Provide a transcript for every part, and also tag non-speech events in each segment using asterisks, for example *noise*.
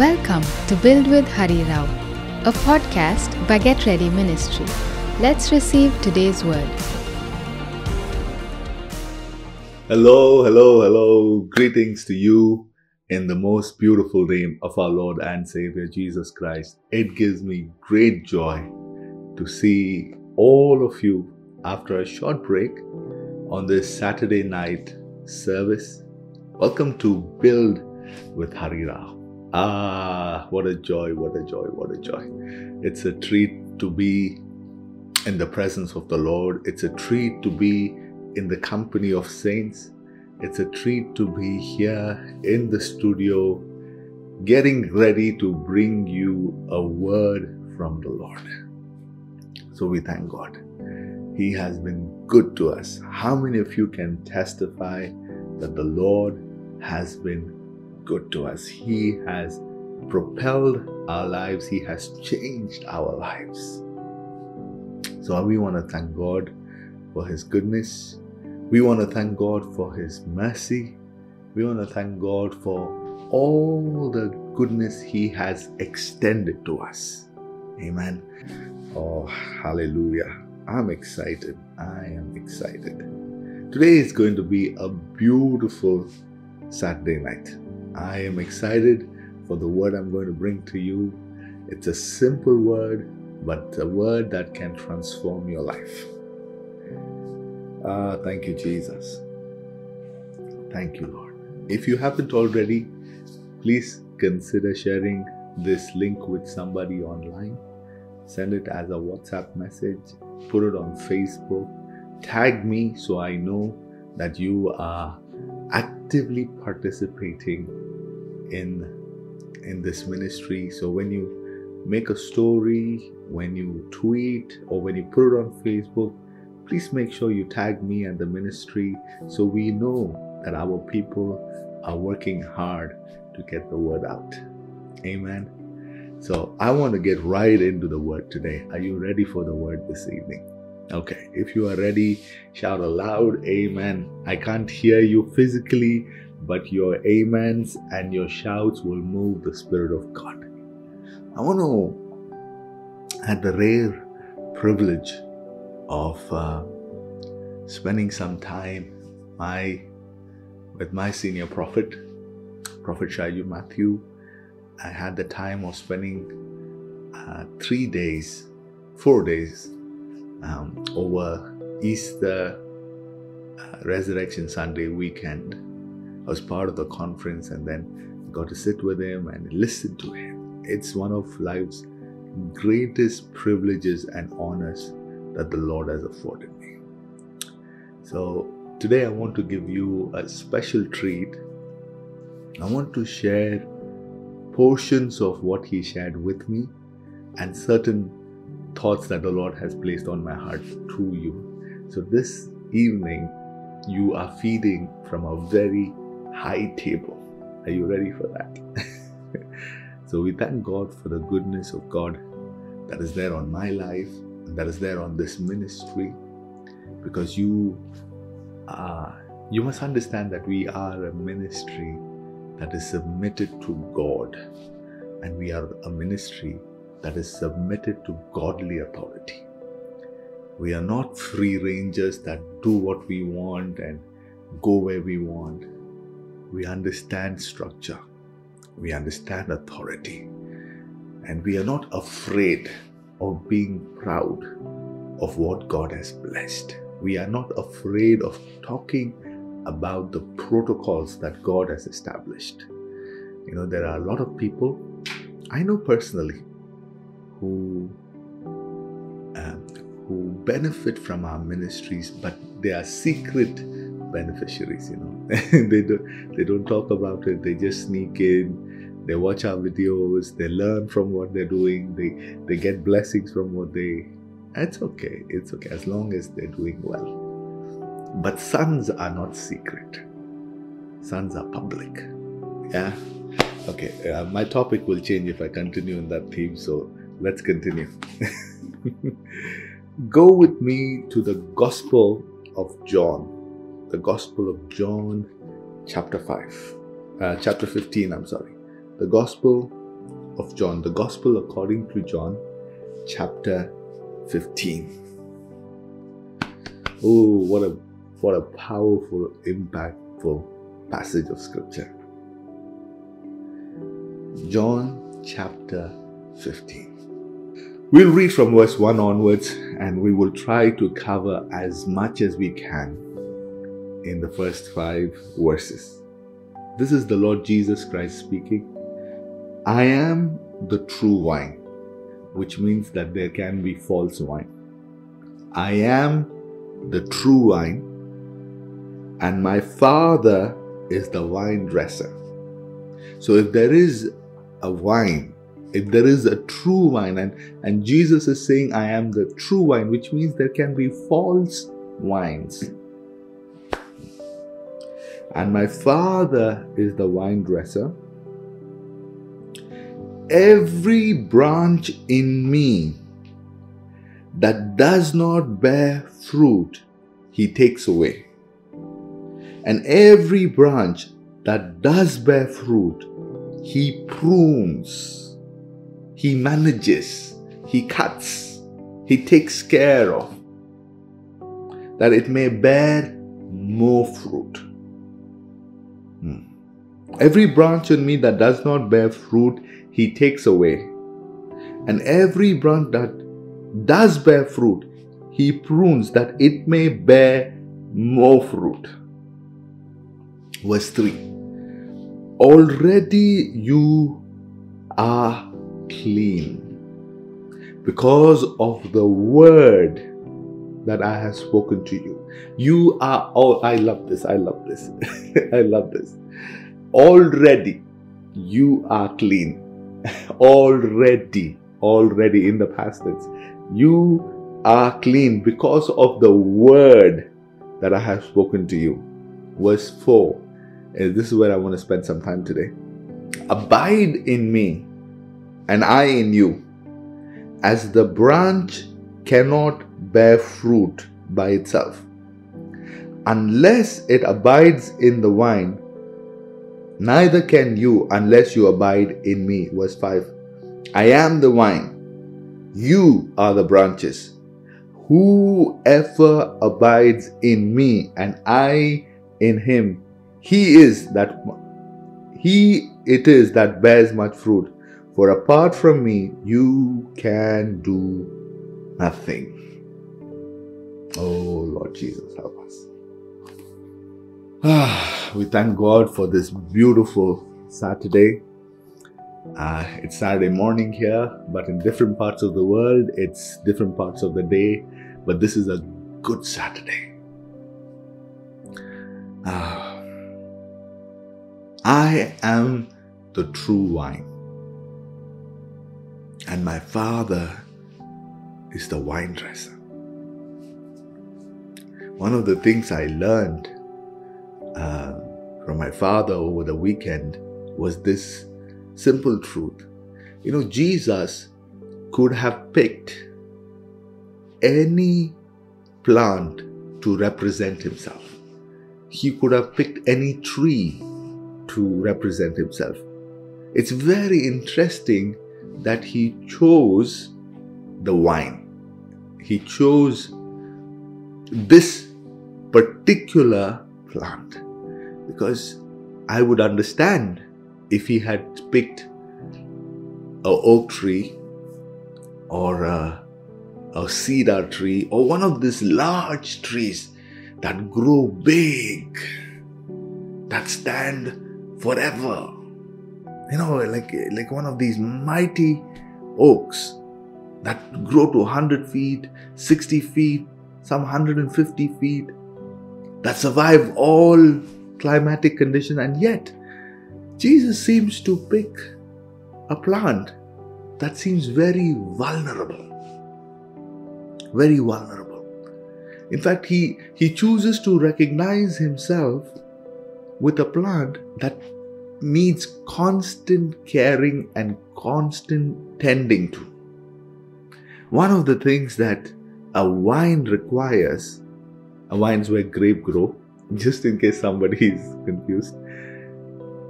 Welcome to Build with Hari Rao, a podcast by Get Ready Ministry. Let's receive today's word. Hello, hello, hello. Greetings to you in the most beautiful name of our Lord and Savior Jesus Christ. It gives me great joy to see all of you after a short break on this Saturday night service. Welcome to Build with Hari Rao. Ah, what a joy, what a joy, what a joy. It's a treat to be in the presence of the Lord. It's a treat to be in the company of saints. It's a treat to be here in the studio, getting ready to bring you a word from the Lord. So we thank God. He has been good to us. How many of you can testify that the Lord has been good to us. He has propelled our lives, He has changed our lives. So we want to thank God for His goodness. We want to thank God for His mercy. We want to thank God for all the goodness He has extended to us. Amen. Oh, hallelujah. I'm excited. I am excited. Today is going to be a beautiful Saturday night. I am excited for the word I'm going to bring to you. It's a simple word, but a word that can transform your life. Ah, thank you, Jesus. Thank you, Lord. If you haven't already, please consider sharing this link with somebody online. Send it as a WhatsApp message, put it on Facebook, tag me so I know that you are actively participating in in this ministry. So when you make a story when you tweet or when you put it on facebook please make sure you tag me and the ministry so we know that our people are working hard to get the word out. Amen. So i want to get right into the word today. Are you ready for the word this evening Okay, if you are ready, shout aloud, Amen. I can't hear you physically, but your amens and your shouts will move the Spirit of God. I want to have the rare privilege of uh, spending some time my with my senior prophet, Prophet Shaju Matthew. I had the time of spending uh, three days, four days um, over Easter uh, Resurrection Sunday weekend. I was part of the conference and then got to sit with him and listen to him. It's one of life's greatest privileges and honors that the Lord has afforded me. So today I want to give you a special treat. I want to share portions of what he shared with me and certain thoughts that the Lord has placed on my heart through you. So this evening, you are feeding from a very high table. Are you ready for that? *laughs* so we thank God for the goodness of God that is there on my life, and that is there on this ministry, because you are. You must understand that we are a ministry that is submitted to God, and we are a ministry that is submitted to godly authority. We are not free rangers that do what we want and go where we want. We understand structure, we understand authority, and we are not afraid of being proud of what God has blessed. We are not afraid of talking about the protocols that God has established. You know, there are a lot of people I know personally who um, who benefit from our ministries, but they are secret beneficiaries. You know, *laughs* they don't they don't talk about it. They just sneak in. They watch our videos. They learn from what they're doing. They they get blessings from what they. It's okay. It's okay as long as they're doing well. But sons are not secret. Sons are public. Yeah. Okay. Uh, my topic will change if I continue in that theme. So let's continue. *laughs* Go with me to the Gospel of John, the Gospel of John, chapter 5, uh, chapter 15, I'm sorry. The Gospel of John, the Gospel according to John, chapter 15. Oh, what a what a powerful, impactful passage of scripture. John chapter 15. We'll read from verse 1 onwards and we will try to cover as much as we can in the first five verses. This is the Lord Jesus Christ speaking. I am the true wine, which means that there can be false wine. I am the true wine, and my Father is the wine dresser. So if there is a wine, if there is a true wine, and, and Jesus is saying, I am the true wine, which means there can be false wines. And my Father is the wine dresser. Every branch in me that does not bear fruit, he takes away. And every branch that does bear fruit, he prunes, he manages, he cuts, he takes care of, that it may bear more fruit. Hmm. Every branch in me that does not bear fruit, he takes away. And every branch that does bear fruit, he prunes that it may bear more fruit. Verse 3 Already you are clean because of the word that I have spoken to you. You are all, I love this, I love this, *laughs* I love this. Already you are clean. *laughs* already, already in the past tense. You are clean because of the word that I have spoken to you. Verse 4. And this is where I want to spend some time today. Abide in me, and I in you. As the branch cannot bear fruit by itself, unless it abides in the vine, neither can you unless you abide in me. Verse 5 I am the vine you are the branches. Whoever abides in me and I in him, he is that he it is that bears much fruit. For apart from me, you can do nothing. Oh Lord Jesus, help us. Ah, we thank God for this beautiful Saturday. Uh, it's Saturday morning here, but in different parts of the world, it's different parts of the day. But this is a good Saturday. Uh, I am the true wine, and my Father is the wine dresser. One of the things I learned uh, from my father over the weekend was this simple truth. You know, Jesus could have picked any plant to represent himself. He could have picked any tree to represent himself. It's very interesting that he chose the wine. He chose this particular plant because I would understand if he had picked a oak tree or a, a cedar tree or one of these large trees that grow big, that stand forever. You know, like, like one of these mighty oaks that grow to 100 feet, 60 feet, some 150 feet, that survive all climatic conditions, and yet Jesus seems to pick a plant that seems very vulnerable. Very vulnerable. In fact, he, he chooses to recognize himself with a plant that needs constant caring and constant tending to. One of the things that a vine requires, a vine's where grape grow, *laughs* just in case somebody *laughs* is confused,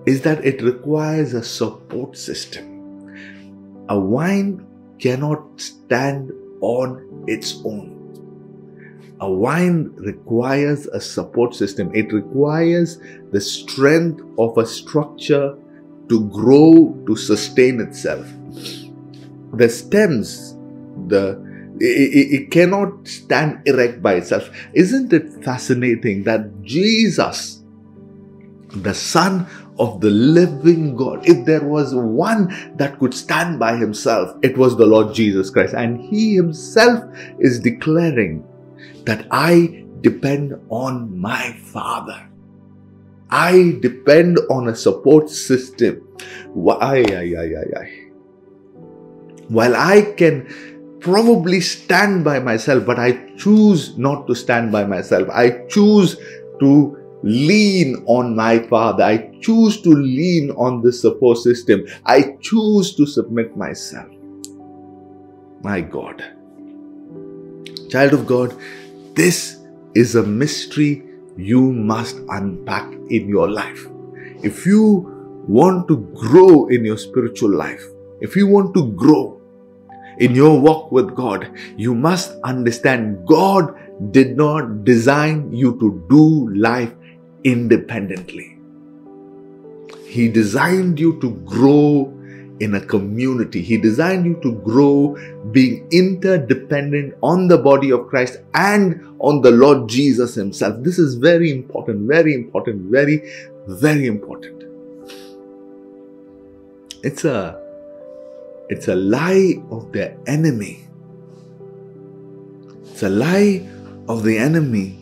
is that it requires a support system. a wine cannot stand on its own. A wine requires a support system, it requires the strength of a structure to grow, to sustain itself. The stems, the it, it, cannot stand erect by itself. Isn't it fascinating that Jesus, the Son of the living God, if there was one that could stand by himself, it was the Lord Jesus Christ. And he himself is declaring that I depend on my Father. I depend on a support system. Why? While I can probably stand by myself, but I choose not to stand by myself. I choose to lean on my Father. I choose to lean on the support system. I choose to submit myself. My God. Child of God, this is a mystery you must unpack in your life. If you want to grow in your spiritual life, if you want to grow, in your walk with God, you must understand God did not design you to do life independently. He designed you to grow in a community. He designed you to grow being interdependent on the body of Christ and on the Lord Jesus Himself. This is very important, very important, very, very important. It's a it's a lie of the enemy. It's a lie of the enemy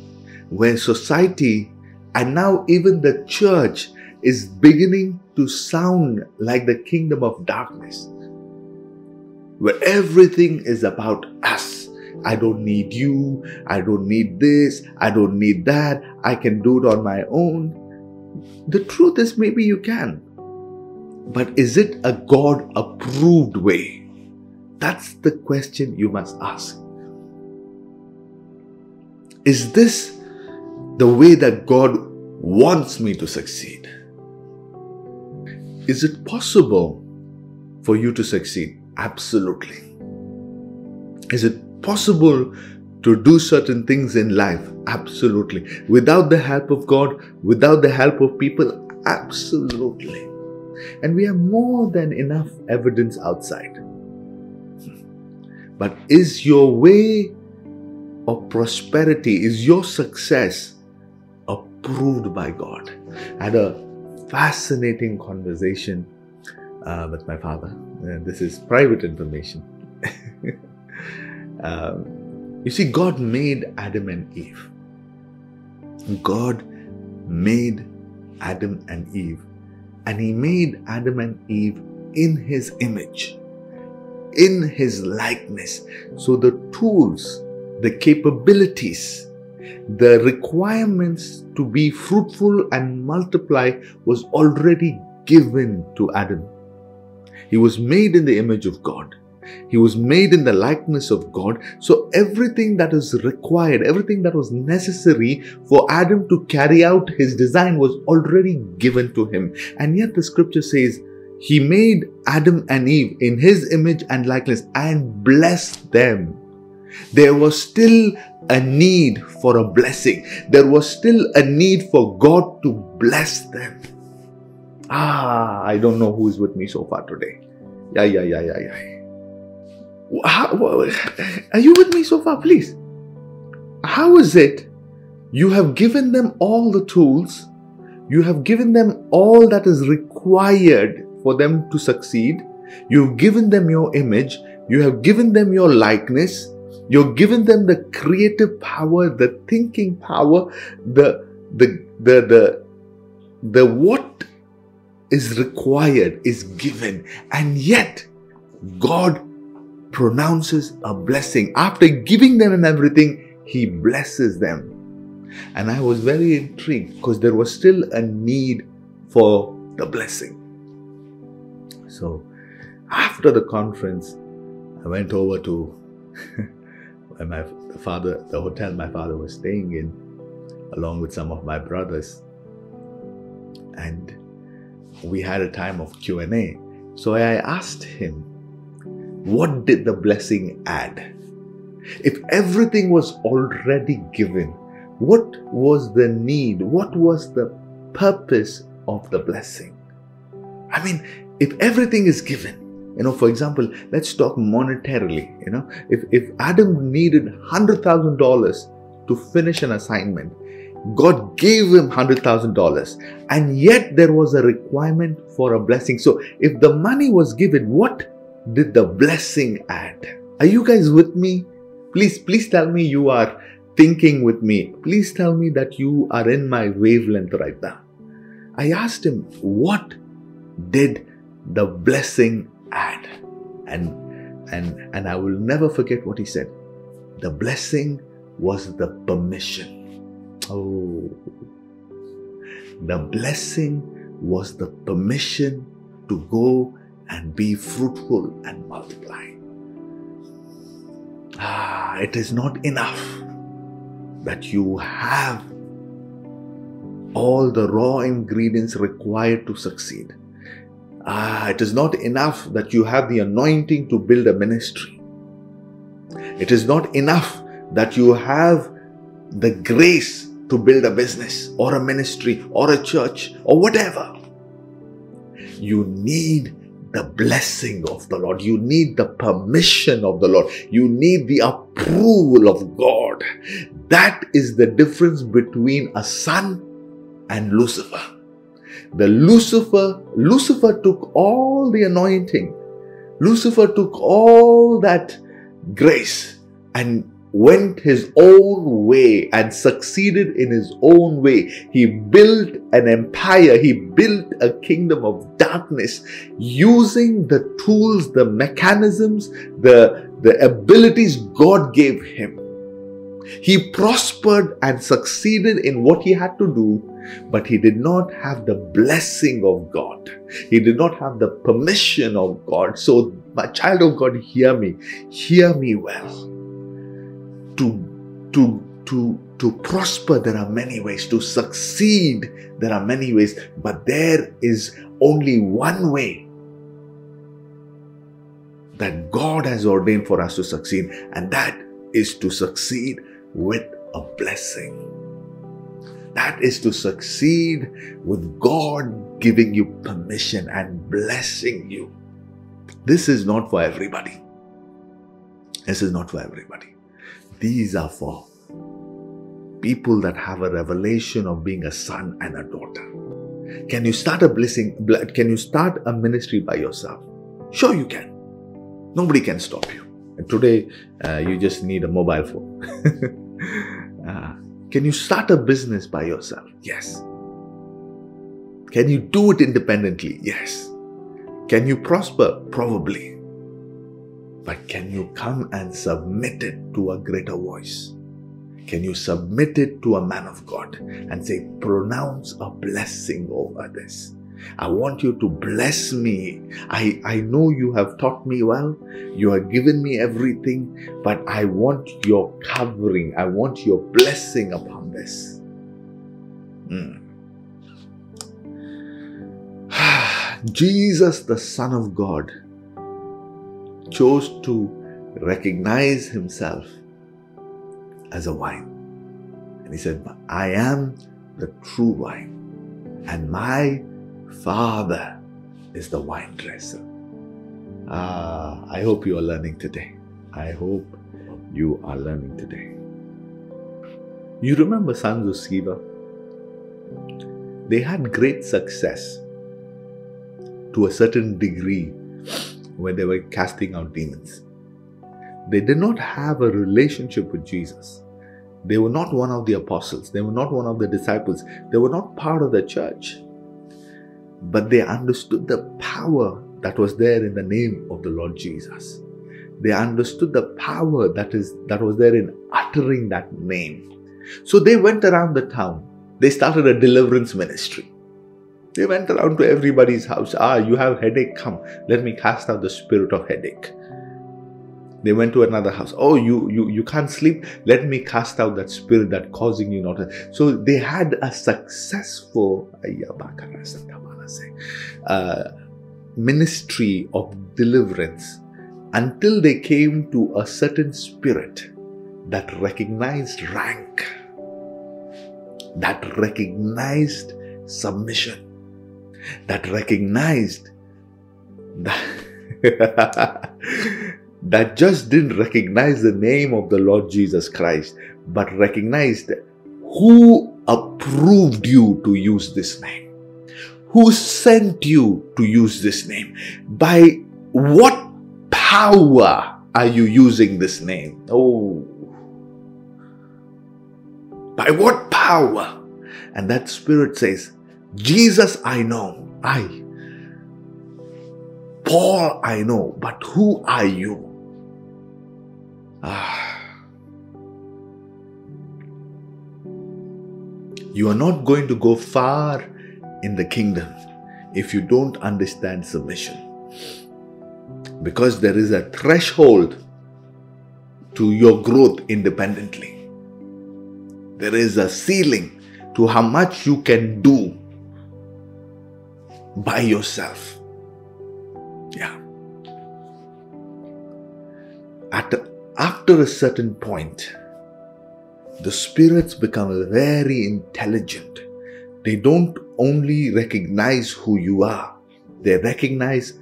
where society and now even the church is beginning to sound like the kingdom of darkness, where everything is about us. I don't need you. I don't need this. I don't need that. I can do it on my own. The truth is, maybe you can. But is it a God approved way? That's the question you must ask. Is this the way that God wants me to succeed? Is it possible for you to succeed? Absolutely. Is it possible to do certain things in life? Absolutely. Without the help of God, without the help of people? Absolutely. And we have more than enough evidence outside. But is your way of prosperity, is your success approved by God? I had a fascinating conversation uh, with my father. Uh, this is private information. *laughs* um, you see, God made Adam and Eve. God made Adam and Eve and he made Adam and Eve in his image, in his likeness. So the tools, the capabilities, the requirements to be fruitful and multiply was already given to Adam. He was made in the image of God. He was made in the likeness of God. So everything that is required, everything that was necessary for Adam to carry out his design was already given to him. And yet the scripture says, he made Adam and Eve in his image and likeness and blessed them. There was still a need for a blessing. There was still a need for God to bless them. Ah, I don't know who is with me so far today. Yeah, yeah, yeah, yeah, yeah. How, are you with me so far, please? How is it you have given them all the tools, you have given them all that is required for them to succeed, you've given them your image, you have given them your likeness, you've giving them the creative power, the thinking power, the the the the, the what is required is given, and yet God pronounces a blessing. After giving them and everything, he blesses them. And I was very intrigued because there was still a need for the blessing. So after the conference, I went over to *laughs* my father, the hotel my father was staying in, along with some of my brothers. And we had a time of Q&A. So I asked him, what did the blessing add? If everything was already given, what was the need? What was the purpose of the blessing? I mean, if everything is given, you know, for example, let's talk monetarily. You know, if, if Adam needed $100,000 to finish an assignment, God gave him $100,000 and yet there was a requirement for a blessing. So if the money was given, what did the blessing add? Are you guys with me? Please, please tell me you are thinking with me. Please tell me that you are in my wavelength right now. I asked him, What did the blessing add? And and and I will never forget what he said. The blessing was the permission. Oh, the blessing was the permission to go and be fruitful and multiply. Ah, it is not enough that you have all the raw ingredients required to succeed. Ah, it is not enough that you have the anointing to build a ministry. It is not enough that you have the grace to build a business or a ministry or a church or whatever. You need the blessing of the Lord. You need the permission of the Lord. You need the approval of God. That is the difference between a son and Lucifer. The Lucifer, Lucifer took all the anointing. Lucifer took all that grace and went his own way and succeeded in his own way. He built an empire, he built a kingdom of darkness using the tools, the mechanisms, the, the abilities God gave him. He prospered and succeeded in what he had to do, but he did not have the blessing of God. He did not have the permission of God. So, my child of God, hear me. Hear me well to to to to prosper there are many ways to succeed there are many ways but there is only one way that God has ordained for us to succeed and that is to succeed with a blessing that is to succeed with God giving you permission and blessing you this is not for everybody this is not for everybody these are for people that have a revelation of being a son and a daughter. Can you start a blessing? Can you start a ministry by yourself? Sure, you can. Nobody can stop you. And today, uh, you just need a mobile phone. *laughs* uh, can you start a business by yourself? Yes. Can you do it independently? Yes. Can you prosper? Probably. But can you come and submit it to a greater voice? Can you submit it to a man of God and say, pronounce a blessing over this? I want you to bless me. I, I know you have taught me well. You have given me everything, but I want your covering. I want your blessing upon this. Mm. *sighs* Jesus, the Son of God, chose to recognize himself as a wine. And he said, I am the true wine, and my Father is the wine dresser. Ah, I hope you are learning today. I hope you are learning today. You remember Sons? They had great success to a certain degree when they were casting out demons. They did not have a relationship with Jesus. They were not one of the apostles. They were not one of the disciples. They were not part of the church. But they understood the power that was there in the name of the Lord Jesus. They understood the power that is that was there in uttering that name. So they went around the town. They started a deliverance ministry. They went around to everybody's house. Ah, you have headache, come. Let me cast out the spirit of headache. They went to another house. Oh, you you you can't sleep. Let me cast out that spirit that causing you not. So they had a successful uh, ministry of deliverance until they came to a certain spirit that recognized rank, that recognized submission, that recognized that, *laughs* that just didn't recognize the name of the Lord Jesus Christ, but recognized who approved you to use this name? Who sent you to use this name? By what power are you using this name? Oh, by what power? And that spirit says, Jesus, I know. I. Paul, I know. But who are you? Ah. You are not going to go far in the kingdom if you don't understand submission. Because there is a threshold to your growth independently. There is a ceiling to how much you can do by yourself. Yeah. At, after a certain point, the spirits become very intelligent. They don't only recognize who you are, they recognize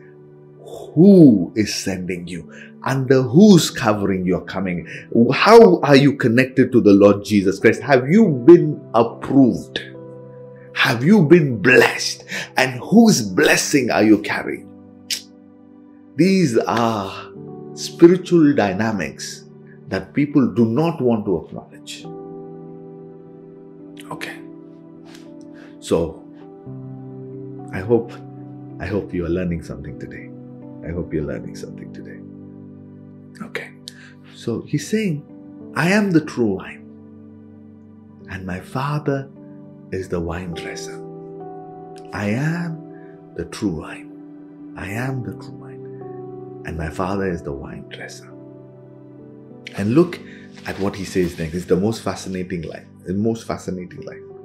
who is sending you, under whose covering you're coming. How are you connected to the Lord Jesus Christ? Have you been approved? Have you been blessed? And whose blessing are you carrying? These are spiritual dynamics that people do not want to acknowledge. Okay. So I hope I hope you are learning something today. I hope you're learning something today. Okay. So he's saying, I am the true wine, and my father is the wine dresser. I am the true wine. I am the true wine, and my father is the wine dresser. And look at what he says next. It's the most fascinating line. The most fascinating line.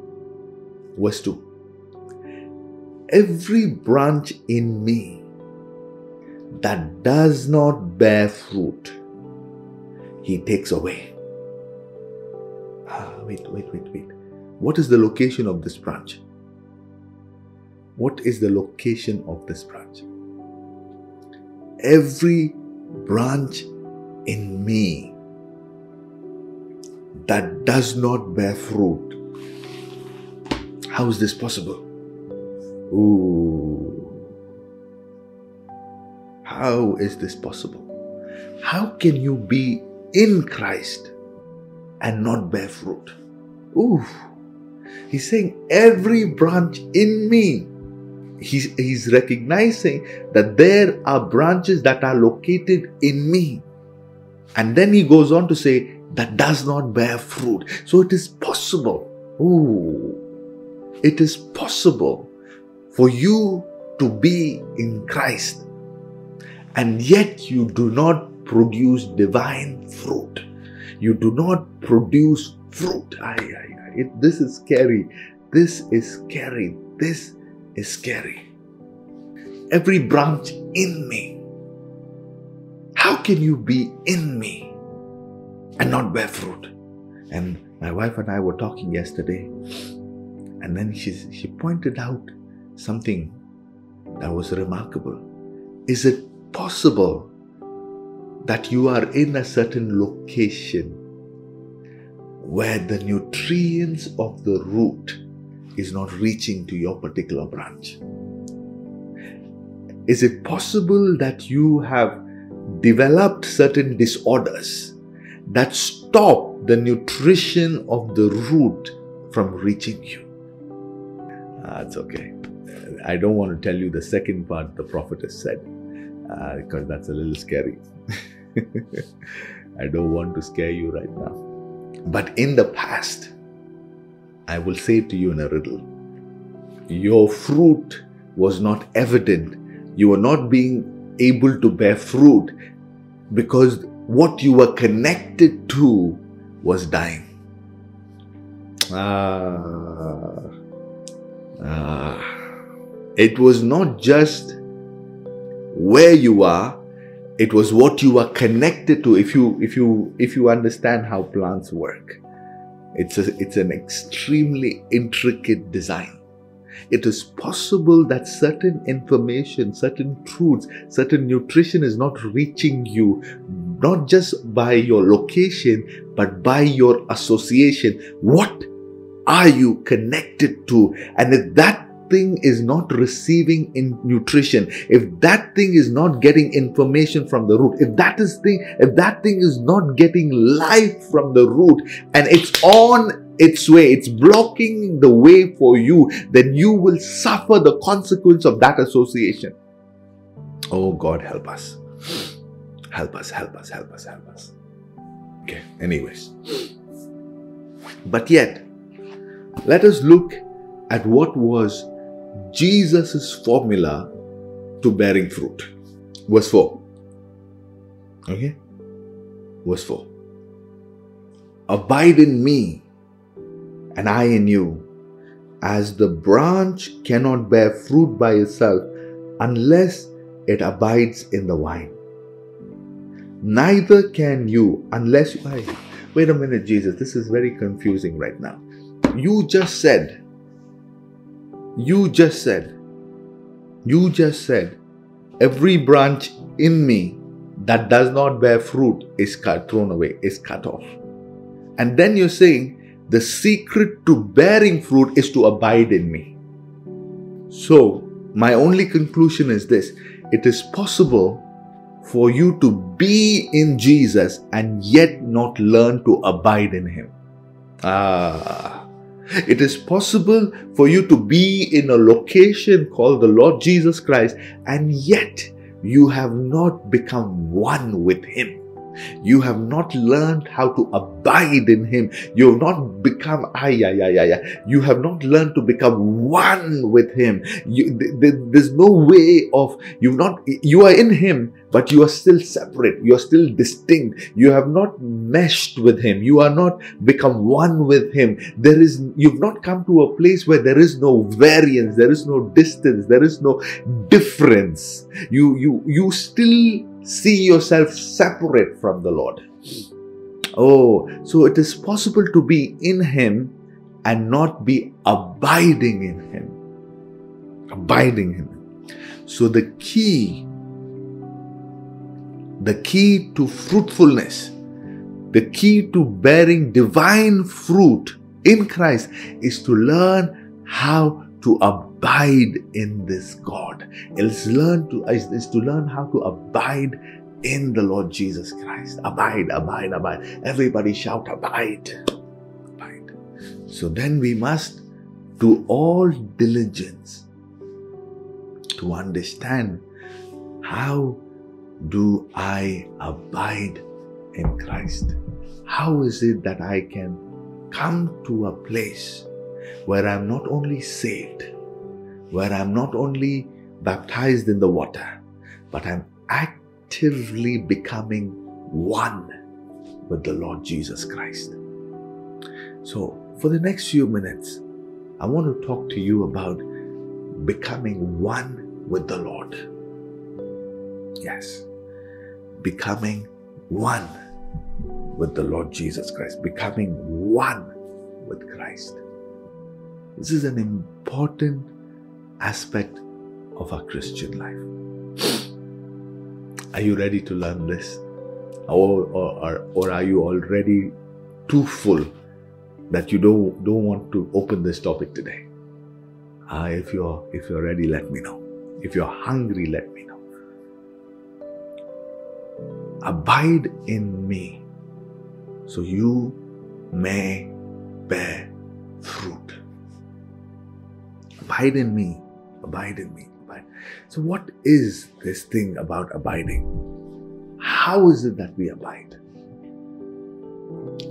Verse 2. Every branch in me that does not bear fruit, he takes away. Ah, wait, wait, wait, wait. What is the location of this branch? What is the location of this branch? Every branch in me that does not bear fruit. How is this possible? Ooh. How is this possible? How can you be in Christ and not bear fruit? Ooh. He's saying, every branch in me. He's, he's recognizing that there are branches that are located in me. And then he goes on to say, that does not bear fruit. So it is possible. Ooh, it is possible for you to be in Christ and yet you do not produce divine fruit. You do not produce fruit. It, this is scary. This is scary. This is scary. Every branch in me. How can you be in me and not bear fruit. And my wife and I were talking yesterday, and then she, she pointed out something that was remarkable. Is it possible that you are in a certain location where the nutrients of the root is not reaching to your particular branch? Is it possible that you have developed certain disorders that stop the nutrition of the root from reaching you. That's ah, okay. I don't want to tell you the second part the prophet has said uh, because that's a little scary. *laughs* I don't want to scare you right now. But in the past, I will say to you in a riddle your fruit was not evident. You were not being able to bear fruit because what you were connected to was dying. Ah, ah. It was not just where you are, it was what you are connected to if you if you if you understand how plants work it's a, it's an extremely intricate design it is possible that certain information certain truths certain nutrition is not reaching you not just by your location but by your association what are you connected to and if that thing is not receiving in nutrition, if that thing is not getting information from the root, if that is thing, if that thing is not getting life from the root and it's on its way, it's blocking the way for you, then you will suffer the consequence of that association. Oh God, help us. Help us, help us, help us, help us. Okay, anyways. But yet, let us look at what was Jesus' formula to bearing fruit. Verse 4. Okay? Verse 4. Abide in me, and I in you, as the branch cannot bear fruit by itself unless it abides in the vine. Neither can you unless you. Wait a minute, Jesus, this is very confusing right now. You just said you just said, you just said, every branch in me that does not bear fruit is cut, thrown away, is cut off. And then you're saying the secret to bearing fruit is to abide in me. So, my only conclusion is this it is possible for you to be in Jesus and yet not learn to abide in Him. Ah. It is possible for you to be in a location called the Lord Jesus Christ and yet you have not become one with Him. You have not learned how to abide in Him. You have not become, ay, ay, ay, ay, ay. you have not learned to become one with Him. You, th- th- there's no way of, you've not, you are in Him, but you are still separate. You are still distinct. You have not meshed with Him. You are not become one with Him. There is, you've not come to a place where there is no variance, there is no distance, there is no difference. You, you, you still see yourself separate from the Lord. Oh, so it is possible to be in Him and not be abiding in Him. Abiding in Him. So the key, the key to fruitfulness, the key to bearing divine fruit in Christ is to learn how to abide in this God. It's learn to is to learn how to abide in the Lord Jesus Christ. Abide, abide, abide. Everybody shout abide. Abide. So then we must do all diligence to understand how do I abide in Christ? How is it that I can come to a place where I'm not only saved, where I'm not only baptized in the water, but I'm actively becoming one with the Lord Jesus Christ. So, for the next few minutes, I want to talk to you about becoming one with the Lord. Yes, becoming one with the Lord Jesus Christ, becoming one with Christ. This is an important aspect of our Christian life. Are you ready to learn this? Or, or, or are you already too full that you don't, don't want to open this topic today? Uh, if you're if you're ready, let me know. If you're hungry, let Abide in me so you may bear fruit. Abide in me. Abide in me. Abide. So, what is this thing about abiding? How is it that we abide?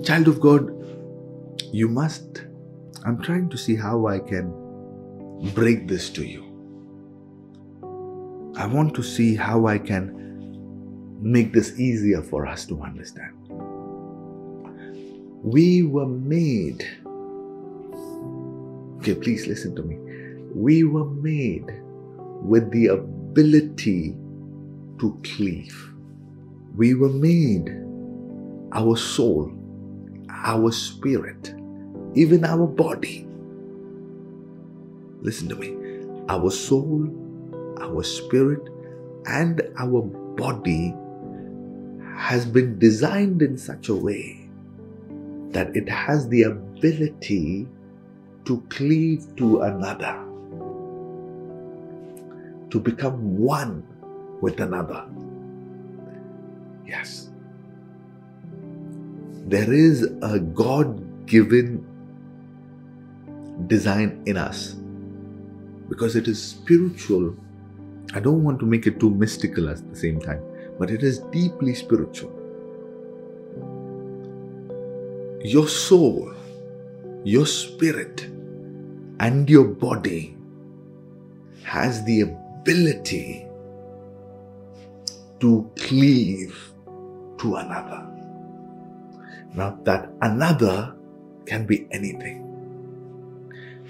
Child of God, you must. I'm trying to see how I can break this to you. I want to see how I can make this easier for us to understand. We were made. Okay, please listen to me. We were made with the ability to cleave. we were made, our soul, our spirit, even our body. Listen to me. Our soul, our spirit, and our body has been designed in such a way that it has the ability to cleave to another, to become one with another. Yes. There is a God given design in us because it is spiritual. I don't want to make it too mystical at the same time, but it is deeply spiritual. Your soul, your spirit, and your body has the ability to cleave to another. Now, that another can be anything.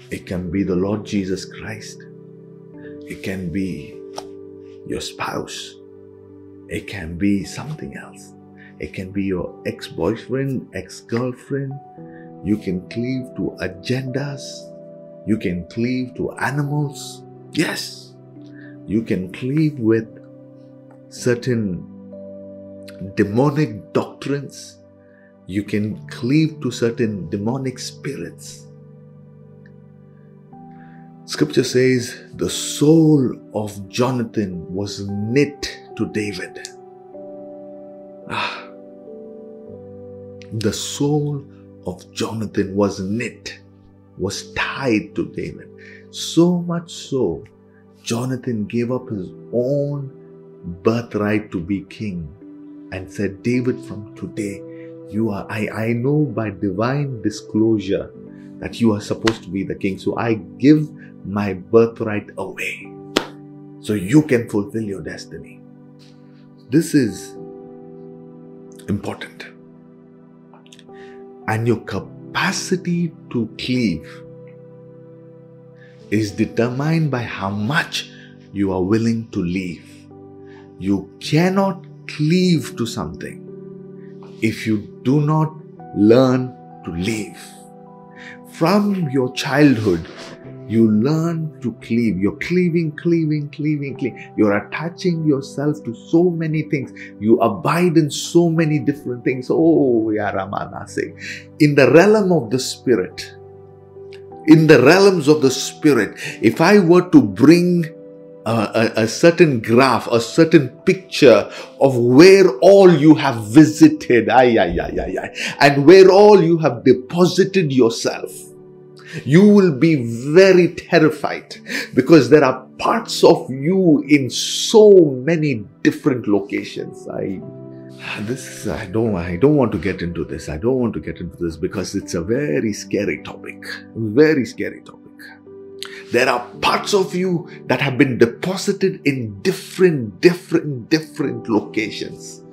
It can be the Lord Jesus Christ. It can be your spouse. It can be something else. It can be your ex boyfriend, ex girlfriend. You can cleave to agendas. You can cleave to animals. Yes, you can cleave with certain demonic doctrines. You can cleave to certain demonic spirits. Scripture says the soul of Jonathan was knit to David. Ah, the soul of Jonathan was knit, was tied to David. So much so, Jonathan gave up his own birthright to be king and said, David, from today, you are, I, I know by divine disclosure that you are supposed to be the king. So I give my birthright away so you can fulfill your destiny. This is important. And your capacity to cleave is determined by how much you are willing to leave. You cannot cleave to something if you do not learn to leave. From your childhood, you learn to cleave. You're cleaving, cleaving, cleaving, cleaving. You're attaching yourself to so many things. You abide in so many different things. Oh, Yaramanase. In the realm of the spirit, in the realms of the spirit, if I were to bring a, a, a, certain graph, a certain picture of where all you have visited, ay, ay, ay, ay, ay, and where all you have deposited yourself you will be very terrified because there are parts of you in so many different locations. I this is I don't I don't want to get into this. I don't want to get into this because it's a very scary topic. Very scary topic. There are parts of you that have been deposited in different, different, different locations.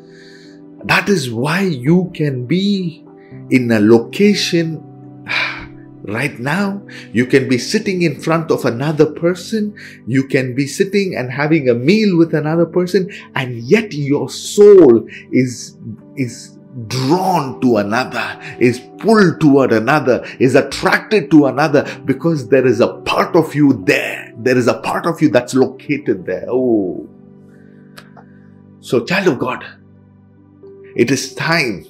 That is why you can be in a location *sighs* right now. You can be sitting in front of another person. You can be sitting and having a meal with another person, and yet your soul is, is drawn to another, is pulled toward another, is attracted to another because there is a part of you there. There is a part of you that's located there. Oh. So, child of God, it is time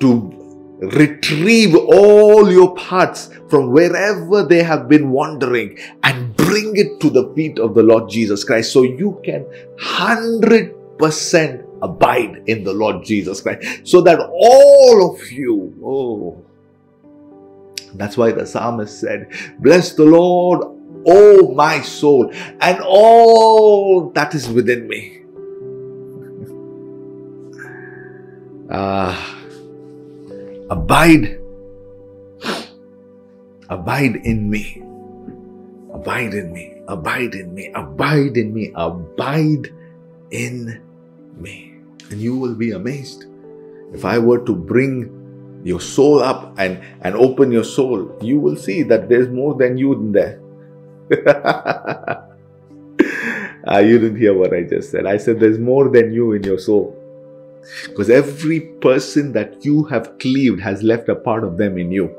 to retrieve all your parts from wherever they have been wandering and bring it to the feet of the Lord Jesus Christ so you can 100% abide in the Lord Jesus Christ so that all of you, oh, that's why the psalmist said, Bless the Lord, oh my soul, and all that is within me. *laughs* Ah. Abide. Abide in me. Abide in me. Abide in me. Abide in me. Abide in me. And you will be amazed. If I were to bring your soul up and, and open your soul, you will see that there's more than you in there. uh, *laughs* you didn't hear what I just said. I said there's more than you in your soul. Because every person that you have cleaved has left a part of them in you.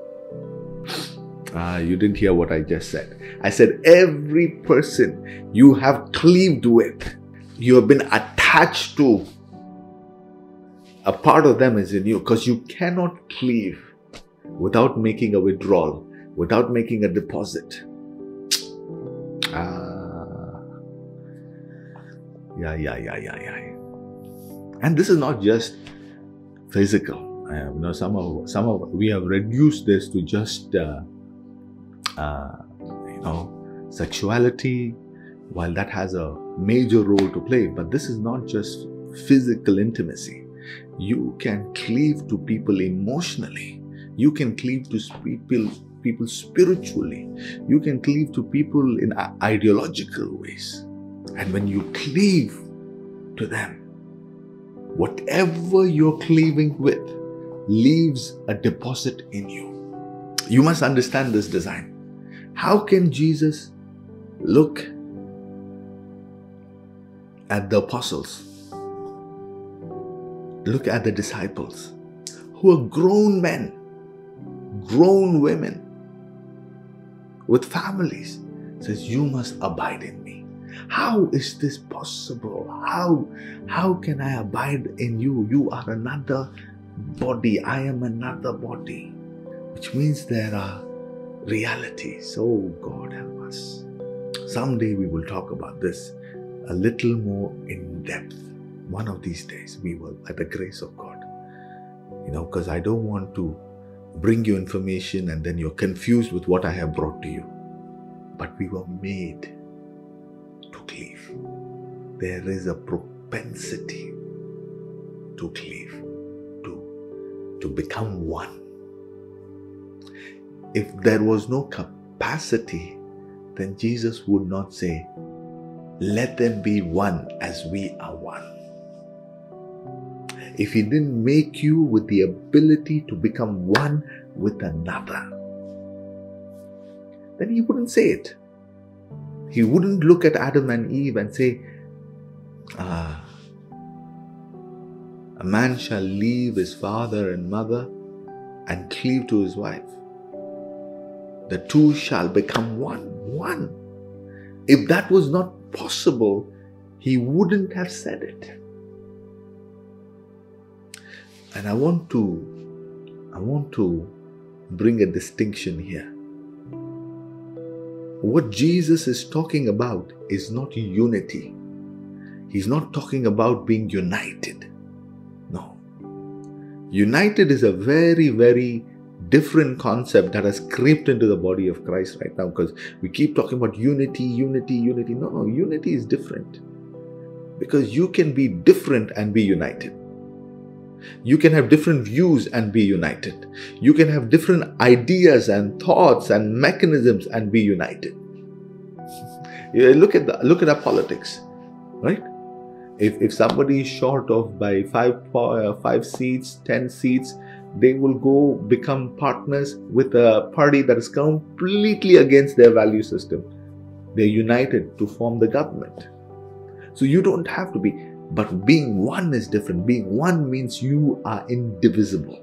Ah, you didn't hear what I just said. I said, every person you have cleaved with, you have been attached to, a part of them is in you because you cannot cleave without making a withdrawal, without making a deposit. Ah, yeah, yeah, yeah, yeah, yeah. And this is not just physical. You know, some of some of we have reduced this to just uh, uh, you know sexuality. While that has a major role to play, but this is not just physical intimacy. You can cleave to people emotionally. You can cleave to people people spiritually. You can cleave to people in ideological ways. And when you cleave to them, whatever you're cleaving with leaves a deposit in you. You must understand this design. How can Jesus look at the apostles? Look at the disciples who are grown men, grown women with families. Says, You must abide in. How is this possible? How how can I abide in you? You are another body. I am another body. Which means there are realities. Oh God help us. Someday we will talk about this a little more in depth. One of these days we will, by the grace of God. You know, because I don't want to bring you information and then you're confused with what I have brought to you. But we were made. There is a propensity to cleave, to, to become one. If there was no capacity, then Jesus would not say, Let them be one as we are one. If He didn't make you with the ability to become one with another, then He wouldn't say it. He wouldn't look at Adam and Eve and say, Ah, a man shall leave his father and mother and cleave to his wife. The two shall become one. One. If that was not possible, he wouldn't have said it. And I want to I want to bring a distinction here. What Jesus is talking about is not unity. He's not talking about being united. No. United is a very, very different concept that has crept into the body of Christ right now because we keep talking about unity, unity, unity. No, no, unity is different. Because you can be different and be united. You can have different views and be united. You can have different ideas and thoughts and mechanisms and be united. *laughs* look at the look at our politics, right? If if somebody is short of by five uh, five seats, ten seats, they will go become partners with a party that is completely against their value system. They're united to form the government. So you don't have to be but being one is different. Being one means you are indivisible.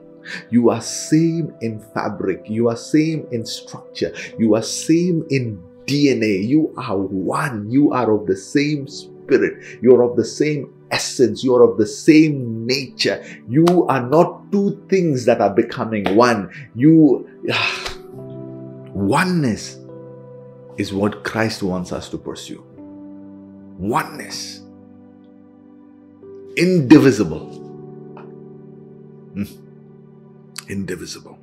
You are same in fabric. You are same in structure. You are same in DNA. You are one. You are of the same spirit. You are of the same essence. You are of the same nature. You are not two things that are becoming one. You, *sighs* oneness is what Christ wants us to pursue. Oneness indivisible. Mm. Indivisible.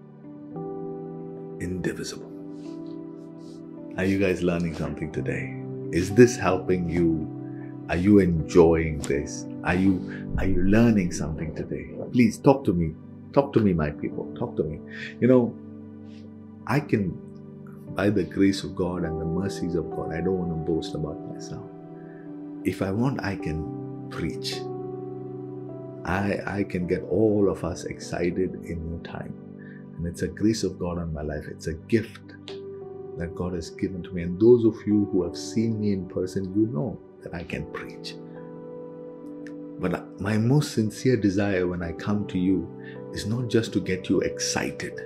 Indivisible. Are you guys learning something today? Is this helping you? Are you enjoying this? Are you are you learning something today? Please talk to me. Talk to me, my people. Talk to me. You know, I can by the grace of God and the mercies of God, I don't want to boast about myself. If I want, I can preach. I, I can get all of us excited in no time. And it's a grace of God on my life. It's a gift that God has given to me. And those of you who have seen me in person, you know that I can preach. But my most sincere desire when I come to you is not just to get you excited,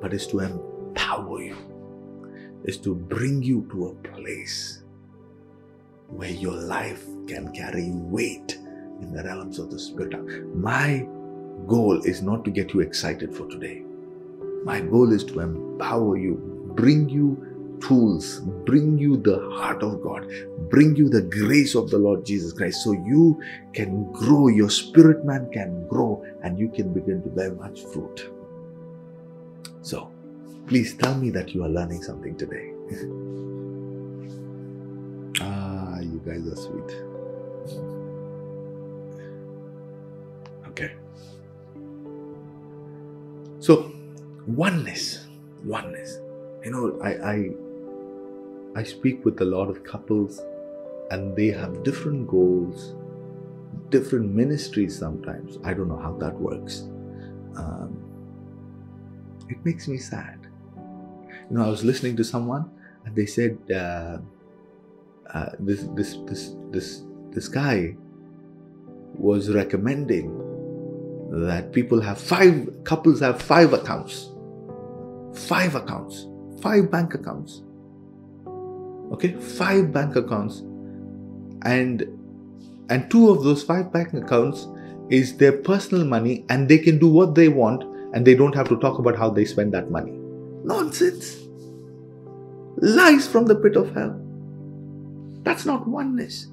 but is to empower you, is to bring you to a place where your life can carry weight in the realms of the Spirit. My goal is not to get you excited for today. My goal is to empower you, bring you tools, bring you the heart of God, bring you the grace of the Lord Jesus Christ so you can grow, your spirit man can grow, and you can begin to bear much fruit. So, please tell me that you are learning something today. *laughs* ah, you guys are sweet. Okay. So, oneness, oneness. You know, I, I I speak with a lot of couples and they have different goals, different ministries sometimes. I don't know how that works. Um, it makes me sad. You know, I was listening to someone and they said uh, uh, this this this this this guy was recommending that people have five couples have five accounts, five accounts, five bank accounts okay? Five bank accounts. And and two of those five bank accounts is their personal money and they can do what they want and they don't have to talk about how they spend that money. Nonsense. Lies from the pit of hell. That's not oneness.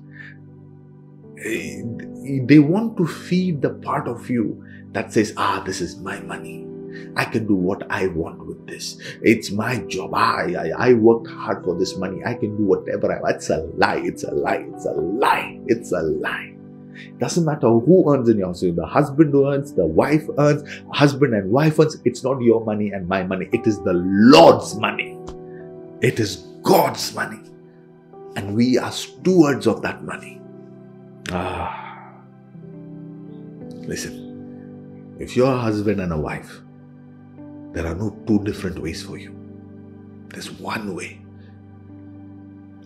Eh, they want to feed the part of you that says ah this is my money I can do what I want with this. It's my job. I, I, I worked hard for this money. I can do whatever I want. It's a lie. It's a lie. It's a lie. It's a lie. Doesn't matter who earns in your house. The husband earns, the wife earns, husband and wife earns. It's not your money and my money. It is the Lord's money. It is God's money. And we are stewards of that money. Ah. Listen. If you're a husband and a wife, there are no two different ways for you. There's one way.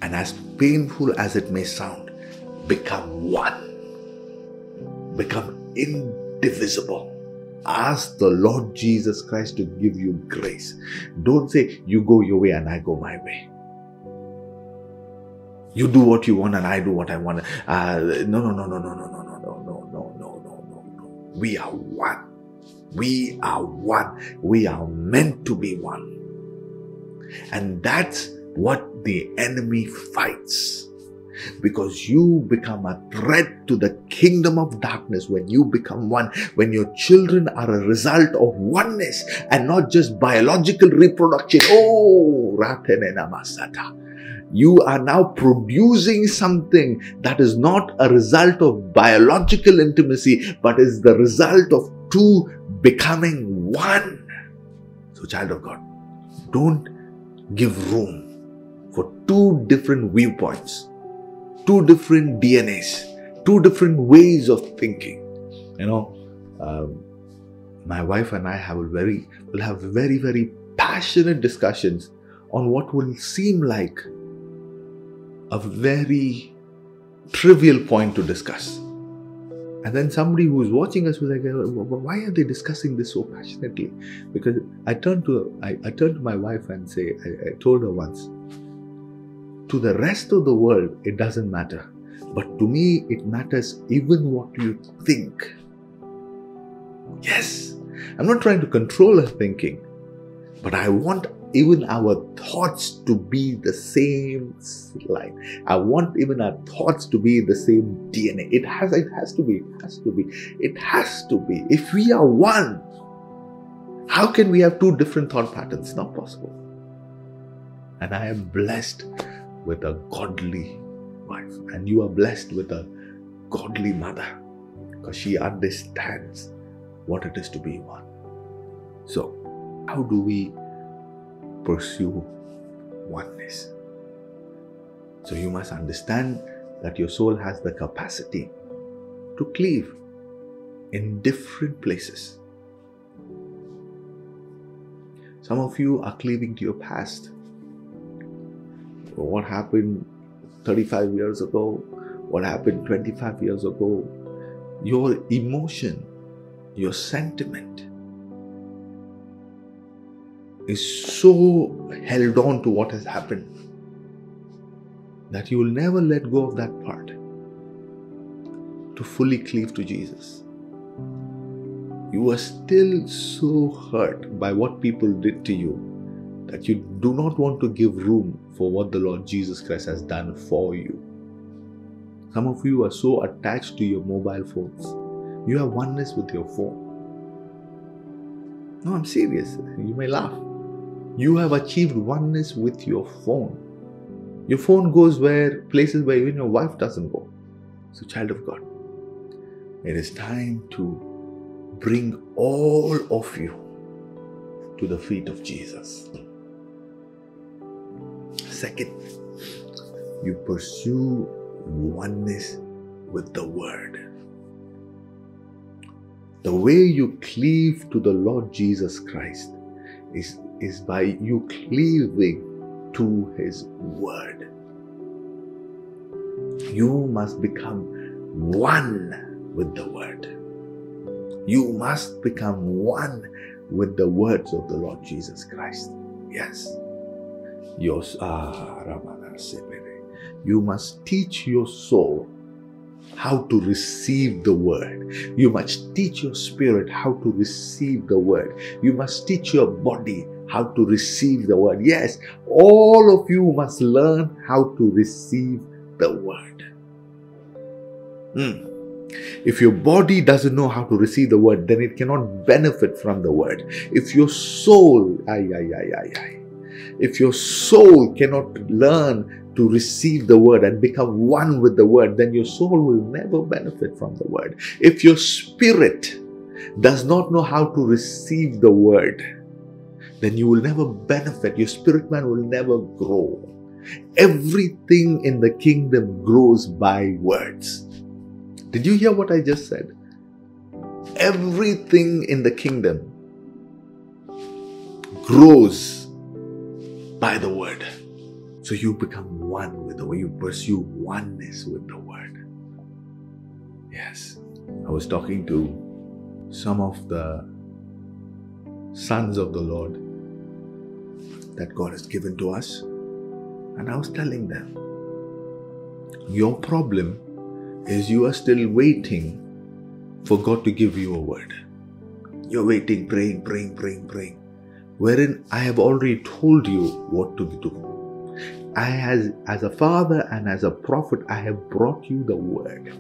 And as painful as it may sound, become one. Become indivisible. Ask the Lord Jesus Christ to give you grace. Don't say, You go your way and I go my way. You do what you want and I do what I want. Uh, no, no, no, no, no, no, no, no, no, no, no, no, no, no, no. We are one. We are one. We are meant to be one. And that's what the enemy fights. Because you become a threat to the kingdom of darkness when you become one, when your children are a result of oneness and not just biological reproduction. Oh, Ratenena Masata you are now producing something that is not a result of biological intimacy, but is the result of two becoming one. So, child of God, don't give room for two different viewpoints, two different DNAs, two different ways of thinking. You know, um, my wife and I have a very will have very very passionate discussions on what will seem like a very trivial point to discuss. And then somebody who was watching us was like, why are they discussing this so passionately? Because I turned to I, I turned to my wife and say, I, I told her once, to the rest of the world, it doesn't matter. But to me, it matters even what you think. Yes, I'm not trying to control her thinking, but I want even our thoughts to be the same line. I want even our thoughts to be the same DNA. It has, it has to be, it has to be, it has to be. If we are one, how can we have two different thought patterns? Not possible. And I am blessed with a godly wife, and you are blessed with a godly mother because she understands what it is to be one. So, how do we pursue oneness. So you must understand that your soul has the capacity to cleave in different places. Some of you are cleaving to your past. What happened 35 years ago? What happened 25 years ago? your emotion, your sentiment is so held on to what has happened that you will never let go of that part to fully cleave to Jesus. You are still so hurt by what people did to you that you do not want to give room for what the Lord Jesus Christ has done for you. Some of you are so attached to your mobile phones. You have oneness with your phone. No, I'm serious. You may laugh. You have achieved oneness with your phone. Your phone goes where places where even your wife doesn't go. So, child of God, it is time to bring all of you to the feet of Jesus. Second, you pursue oneness with the Word. The way you cleave to the Lord Jesus Christ is, is by you cleaving to His Word. You must become one with the Word. You must become one with the words of the Lord Jesus Christ. Yes. Ah, you must teach your soul how to receive the word. You must teach your spirit how to receive the word. You must teach your body how to receive the word. Yes, all of you must learn how to receive the word. Hmm. If your body doesn't know how to receive the word, then it cannot benefit from the word. If your soul, ay, ay, ay, ay, ay, if your soul cannot learn to receive the word and become one with the word, then your soul will never benefit from the word. If your spirit does not know how to receive the word, then you will never benefit. Your spirit man will never grow. Everything in the kingdom grows by words. Did you hear what I just said? Everything in the kingdom grows by the word. So you become one with the word, you pursue oneness with the word. Yes. I was talking to some of the sons of the Lord that God has given to us, and I was telling them, Your problem is you are still waiting for God to give you a word. You're waiting, praying, praying, praying, praying, wherein I have already told you what to do. I has as a father and as a prophet I have brought you the word.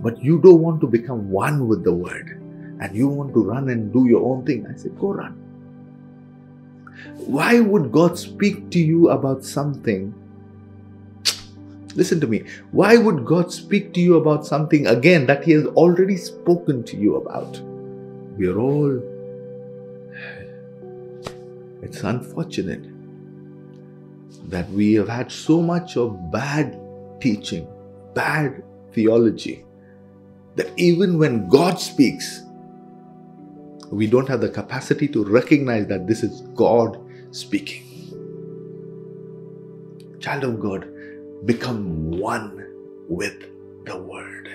But you don't want to become one with the word and you want to run and do your own thing. I said, go run. Why would God speak to you about something? Listen to me. Why would God speak to you about something again that He has already spoken to you about? We are all. It's unfortunate that we have had so much of bad teaching, bad theology, that even when God speaks, we don't have the capacity to recognize that this is God speaking. Child of God, become one with the Word.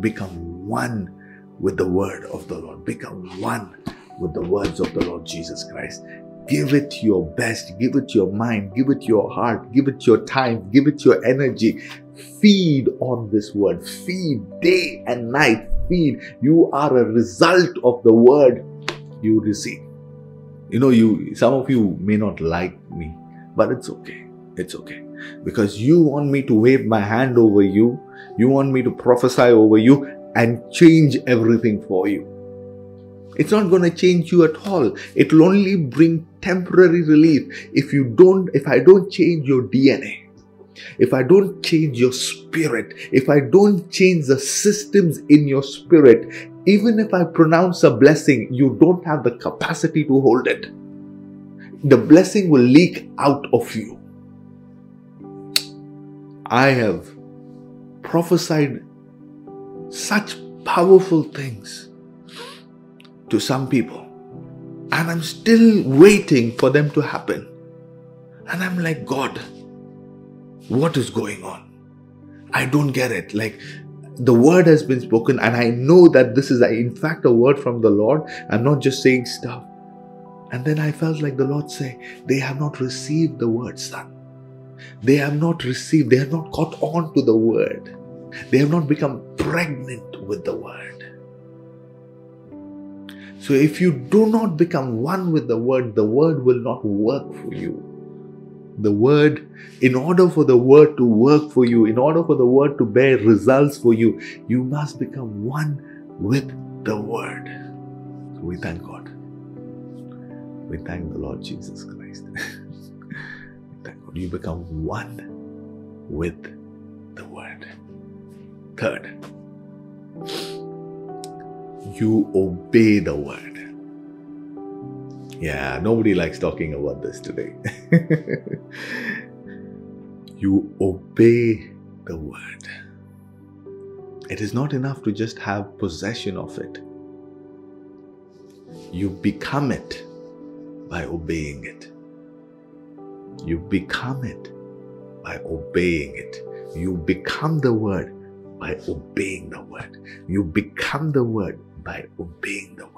Become one with the Word of the Lord. Become one with the words of the Lord Jesus Christ. Give it your best, give it your mind, give it your heart, give it your time, give it your energy. Feed on this word, feed day and night. Feed. You are a result of the word you receive. You know, you some of you may not like me, but it's okay. It's okay. Because you want me to wave my hand over you, you want me to prophesy over you and change everything for you. It's not going to change you at all. It will only bring temporary relief if you don't, if I don't change your DNA. If I don't change your spirit, if I don't change the systems in your spirit, even if I pronounce a blessing, you don't have the capacity to hold it. The blessing will leak out of you. I have prophesied such powerful things to some people. And I'm still waiting for them to happen. And I'm like, God, what is going on? I don't get it. Like, the word has been spoken, and I know that this is, in fact, a word from the Lord. I'm not just saying stuff. And then I felt like the Lord say, They have not received the word, son. They have not received, they have not caught on to the word. They have not become pregnant with the word. So if you do not become one with the word, the word will not work for you. The word, in order for the word to work for you, in order for the word to bear results for you, you must become one with the word. So we thank God. We thank the Lord Jesus Christ. *laughs* thank God. You become one with the word. Third, you obey the word. Yeah, nobody likes talking about this today. *laughs* you obey the word. It is not enough to just have possession of it. You become it by obeying it. You become it by obeying it. You become the word by obeying the word. You become the word by obeying the word.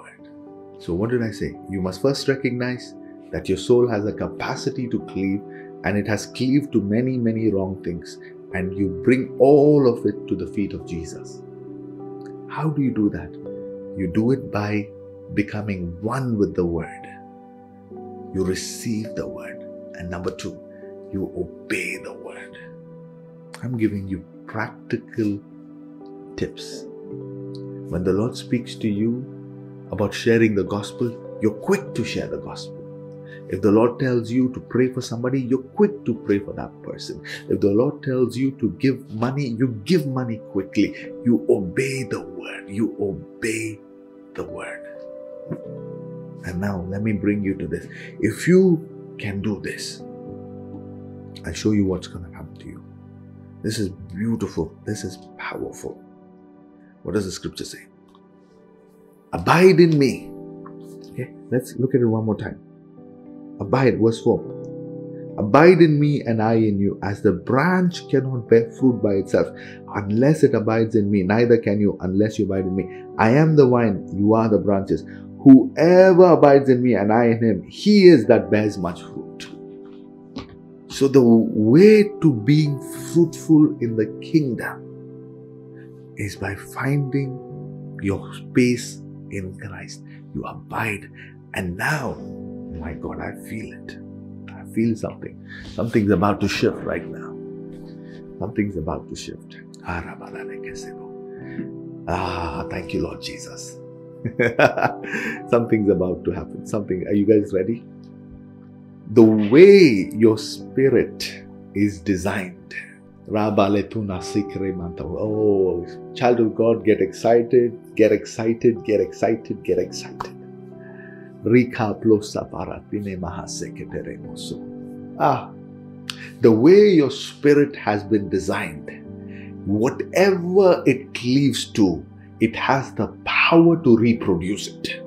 So, what did I say? You must first recognize that your soul has a capacity to cleave and it has cleaved to many, many wrong things, and you bring all of it to the feet of Jesus. How do you do that? You do it by becoming one with the word. You receive the word. And number two, you obey the word. I'm giving you practical tips. When the Lord speaks to you about sharing the gospel, you're quick to share the gospel. If the Lord tells you to pray for somebody, you're quick to pray for that person. If the Lord tells you to give money, you give money quickly. You obey the word. You obey the word. And now let me bring you to this. If you can do this, I'll show you what's going to happen to you. This is beautiful. This is powerful. What does the scripture say? Abide in me. Okay, let's look at it one more time. Abide, verse 4. Abide in me and I in you, as the branch cannot bear fruit by itself unless it abides in me, neither can you unless you abide in me. I am the vine, you are the branches. Whoever abides in me and I in him, he is that bears much fruit. So, the way to being fruitful in the kingdom is by finding your space in Christ. You abide, and now, my God, I feel it. I feel something. Something's about to shift right now. Something's about to shift. Ah, thank you, Lord Jesus. *laughs* Something's about to happen. Something. Are you guys ready? The way your spirit is designed Oh, child of God, get excited, get excited, get excited, get excited. Ah, the way your spirit has been designed, whatever it cleaves to, it has the power to reproduce it.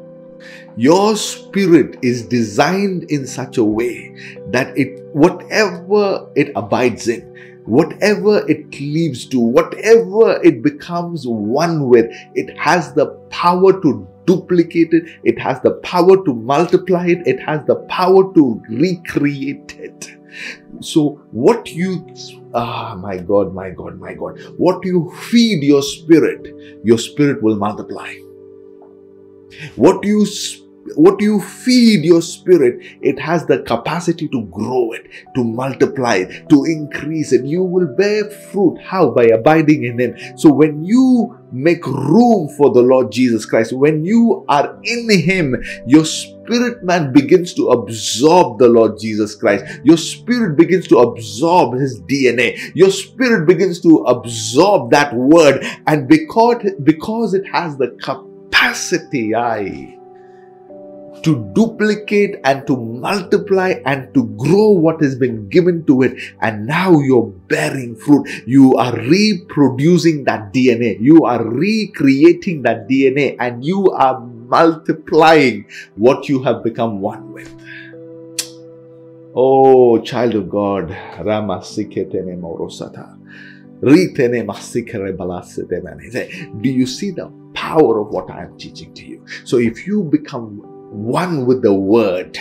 Your spirit is designed in such a way that it whatever it abides in, whatever it cleaves to, whatever it becomes one with, it has the power to duplicate it, it has the power to multiply it, it has the power to recreate it. So, what you, ah, my God, my God, my God, what you feed your spirit, your spirit will multiply. What you what you feed your spirit, it has the capacity to grow it, to multiply it, to increase it. You will bear fruit. How? By abiding in Him. So when you make room for the Lord Jesus Christ, when you are in Him, your spirit man begins to absorb the Lord Jesus Christ. Your spirit begins to absorb His DNA. Your spirit begins to absorb that word. And because, because it has the capacity, I to duplicate and to multiply and to grow what has been given to it. And now you're bearing fruit. You are reproducing that DNA. You are recreating that DNA and you are multiplying what you have become one with. Oh, child of God, Do you see the power of what I am teaching to you? So if you become one with the word,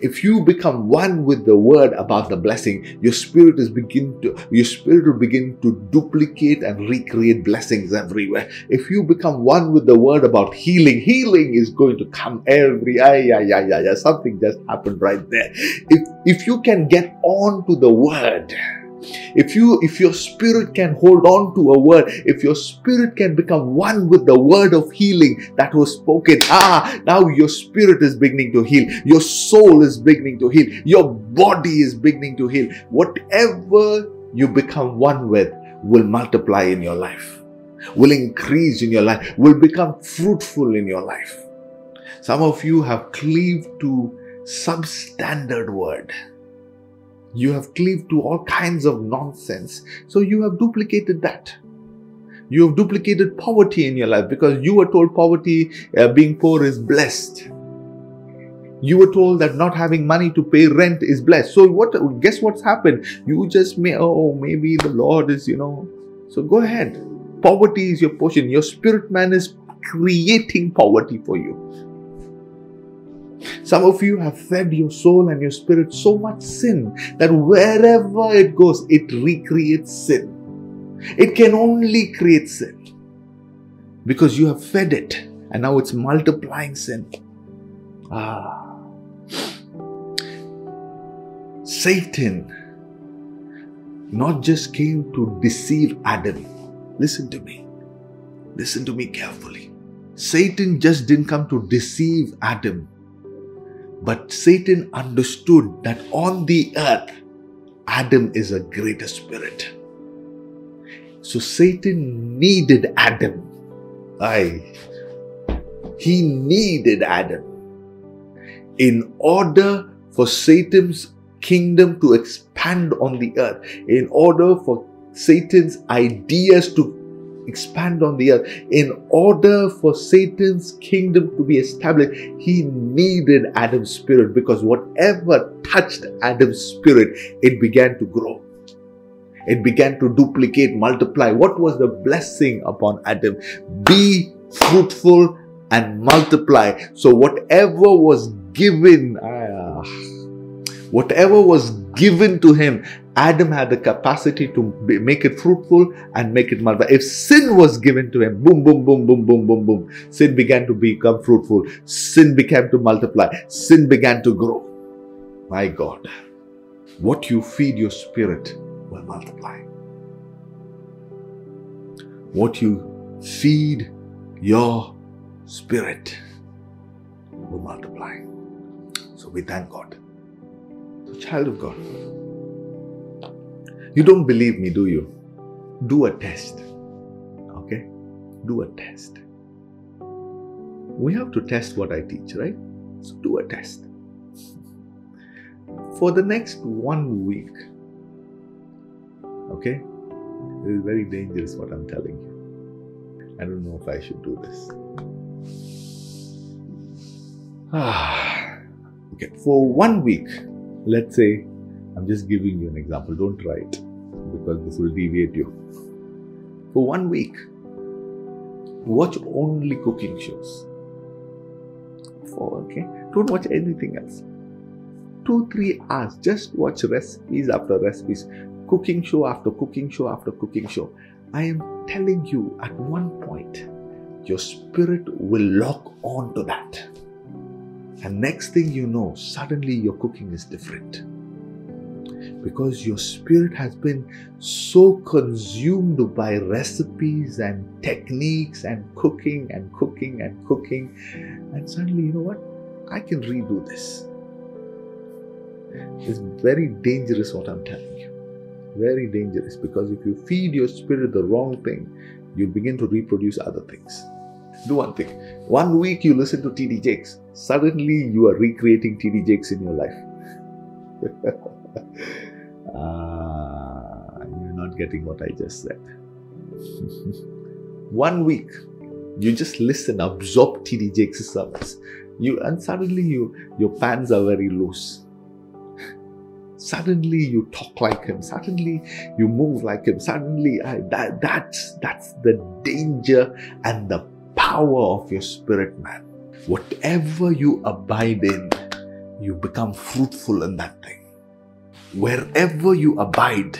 if you become one with the word about the blessing, your spirit is begin to your spirit will begin to duplicate and recreate blessings everywhere. If you become one with the word about healing, healing is going to come every yeah yeah yeah yeah yeah. Something just happened right there. If if you can get on to the word if you if your spirit can hold on to a word if your spirit can become one with the word of healing that was spoken ah now your spirit is beginning to heal. Your soul is beginning to heal. Your body is beginning to heal. Whatever you become one with will multiply in your life will increase in your life will become fruitful in your life. Some of you have cleaved to substandard word you have cleaved to all kinds of nonsense. So you have duplicated that. You have duplicated poverty in your life because you were told poverty, uh, being poor, is blessed. You were told that not having money to pay rent is blessed. So what? Guess what's happened? You just may. Oh, maybe the Lord is. You know. So go ahead. Poverty is your portion. Your spirit man is creating poverty for you. Some of you have fed your soul and your spirit so much sin that wherever it goes, it recreates sin. It can only create sin because you have fed it and now it's multiplying sin. Ah. Satan not just came to deceive Adam. Listen to me. Listen to me carefully. Satan just didn't come to deceive Adam. But Satan understood that on the earth, Adam is a greater spirit. So Satan needed Adam. I he needed Adam in order for Satan's kingdom to expand on the earth, in order for Satan's ideas to expand on the earth. In order for Satan's kingdom to be established, he needed Adam's spirit because whatever touched Adam's spirit, it began to grow. It began to duplicate, multiply. What was the blessing upon Adam? Be fruitful and multiply. So, whatever was given, uh, whatever was given to him, Adam had the capacity to make it fruitful and make it multiply. If sin was given to him, boom, boom, boom, boom, boom, boom, boom, sin began to become fruitful. Sin began to multiply. Sin began to grow. My God, what you feed your spirit will multiply. What you feed your spirit will multiply. So we thank God. Child of God, you don't believe me, do you? Do a test. Okay? Do a test. We have to test what I teach, right? So do a test. For the next one week, okay? It is very dangerous what I'm telling you. I don't know if I should do this. Ah, *sighs* okay. For one week, let's say I'm just giving you an example. Don't try it because this will deviate you. For one week, watch only cooking shows. For okay, don't watch anything else. Two, three hours, just watch recipes after recipes, cooking show after cooking show after cooking show. I am telling you, at one point, your spirit will lock on to that. And next thing you know, suddenly your cooking is different. Because your spirit has been so consumed by recipes and techniques and cooking and cooking and cooking. And suddenly, you know what? I can redo this. It's very dangerous what I'm telling you. Very dangerous because if you feed your spirit the wrong thing, you begin to reproduce other things. Do one thing. One week you listen to TD Jakes. Suddenly you are recreating TD Jakes in your life. *laughs* ah, you're not getting what I just said. *laughs* one week you just listen, absorb TD Jakes' service. You and suddenly you your pants are very loose. *laughs* Suddenly you talk like him. Suddenly you move like him. Suddenly I, that, that's, that's the danger and the power of your spirit, man. Whatever you abide in, you become fruitful in that thing. Wherever you abide,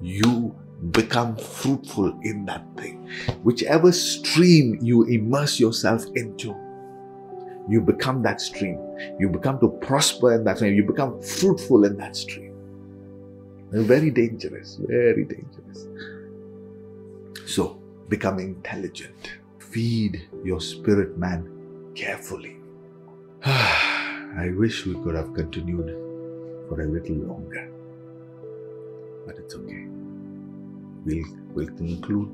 you become fruitful in that thing. Whichever stream you immerse yourself into, you become that stream. You become to prosper in that stream. You become fruitful in that stream. Very dangerous, very dangerous. So, become intelligent. Feed your spirit man carefully. *sighs* I wish we could have continued for a little longer, but it's okay. We'll, we'll conclude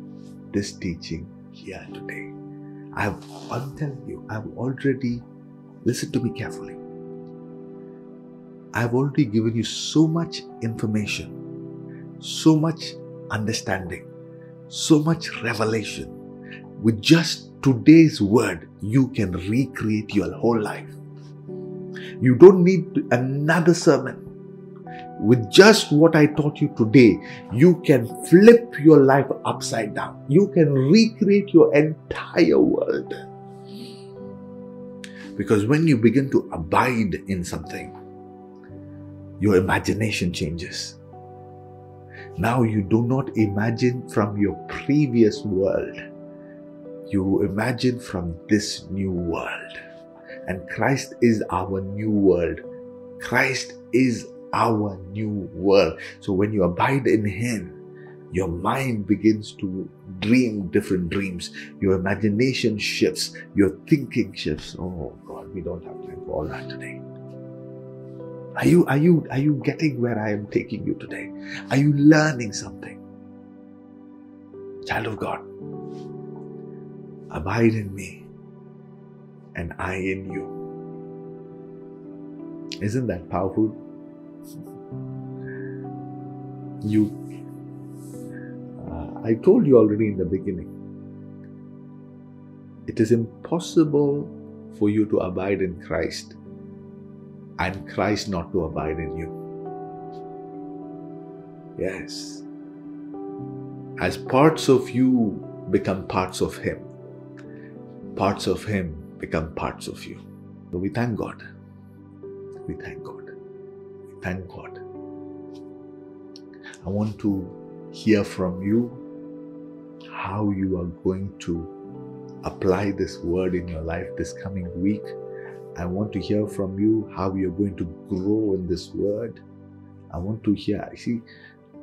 this teaching here today. I've, I'm telling you, I've already, listen to me carefully. I've already given you so much information, so much understanding, so much revelation. With just today's word, you can recreate your whole life. You don't need another sermon. With just what I taught you today, you can flip your life upside down. You can recreate your entire world. Because when you begin to abide in something, your imagination changes. Now you do not imagine from your previous world, you imagine from this new world. And Christ is our new world. Christ is our new world. So when you abide in Him, your mind begins to dream different dreams. Your imagination shifts. Your thinking shifts. Oh God, we don't have time for all that today. Are you, are you, are you getting where I am taking you today? Are you learning something? Child of God, abide in me and I in you. Isn't that powerful? You, uh, I told you already in the beginning, it is impossible for you to abide in Christ and Christ not to abide in you. Yes. As parts of you become parts of Him, parts of Him become parts of you. So we thank God. We thank God. We thank God. I want to hear from you how you are going to apply this word in your life this coming week. I want to hear from you how you're going to grow in this word. I want to hear. See,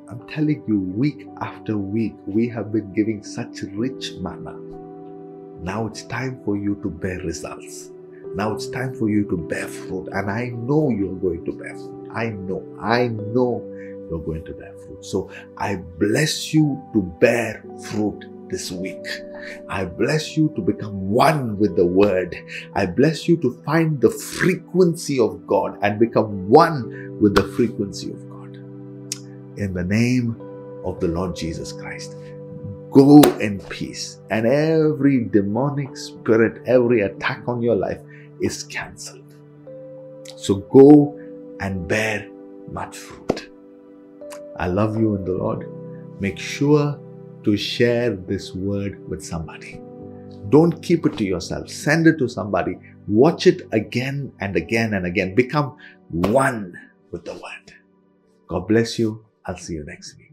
I'm telling you, week after week, we have been giving such rich manna. Now it's time for you to bear results. Now it's time for you to bear fruit. And I know you're going to bear fruit. I know. I know you're going to bear fruit. So I bless you to bear fruit this week. I bless you to become one with the word. I bless you to find the frequency of God and become one with the frequency of God. In the name of the Lord Jesus Christ. Go in peace, and every demonic spirit, every attack on your life is cancelled. So go and bear much fruit. I love you in the Lord. Make sure to share this word with somebody. Don't keep it to yourself. Send it to somebody. Watch it again and again and again. Become one with the word. God bless you. I'll see you next week.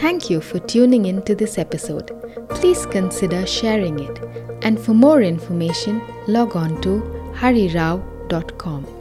Thank you for tuning in to this episode. Please consider sharing it. And for more information, log on to harirao.com.